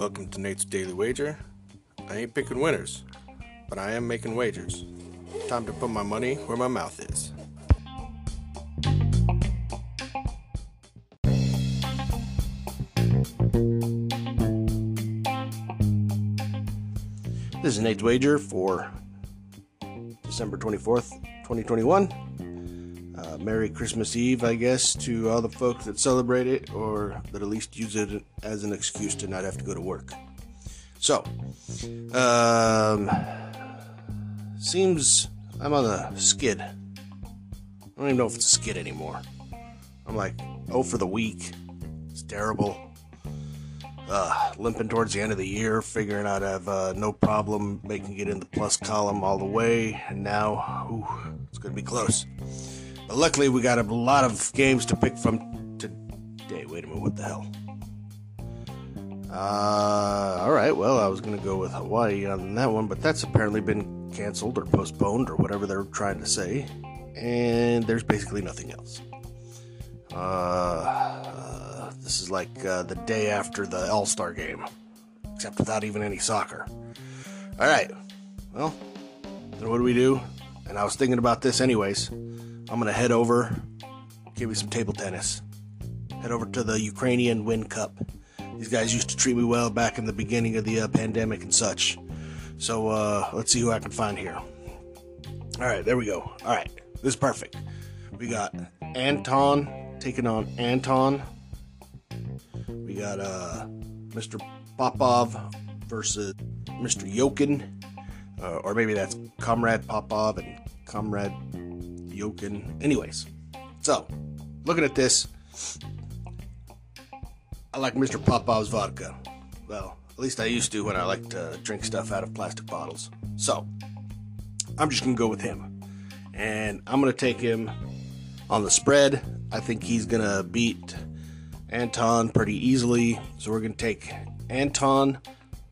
Welcome to Nate's Daily Wager. I ain't picking winners, but I am making wagers. Time to put my money where my mouth is. This is Nate's Wager for December 24th, 2021. Uh, Merry Christmas Eve, I guess, to all the folks that celebrate it or that at least use it as an excuse to not have to go to work. So, um, seems I'm on a skid. I don't even know if it's a skid anymore. I'm like, oh, for the week. It's terrible uh, limping towards the end of the year, figuring out I have uh, no problem making it in the plus column all the way, and now ooh, it's to be close. But luckily, we got a lot of games to pick from today. Wait a minute, what the hell? Uh, all right, well, I was going to go with Hawaii on that one, but that's apparently been canceled or postponed or whatever they're trying to say, and there's basically nothing else. Uh, this is like uh, the day after the All Star game, except without even any soccer. All right. Well, then what do we do? And I was thinking about this anyways. I'm going to head over, give me some table tennis. Head over to the Ukrainian Win Cup. These guys used to treat me well back in the beginning of the uh, pandemic and such. So uh, let's see who I can find here. All right, there we go. All right, this is perfect. We got Anton taking on Anton. We got uh, Mr. Popov versus Mr. Yokin, uh, or maybe that's Comrade Popov and Comrade Yokin. Anyways, so looking at this, I like Mr. Popov's vodka. Well, at least I used to when I liked to drink stuff out of plastic bottles. So I'm just gonna go with him, and I'm gonna take him on the spread. I think he's gonna beat Anton pretty easily. So we're going to take Anton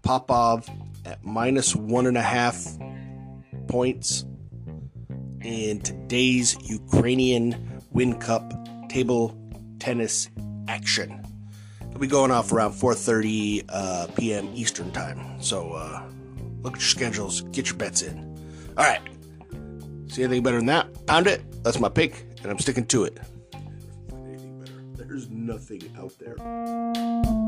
Popov at minus one and a half points in today's Ukrainian Win Cup table tennis action. It'll be going off around 4:30 uh, p.m. Eastern time. So uh, look at your schedules, get your bets in. All right. See anything better than that? Pound it. That's my pick, and I'm sticking to it. There's nothing out there.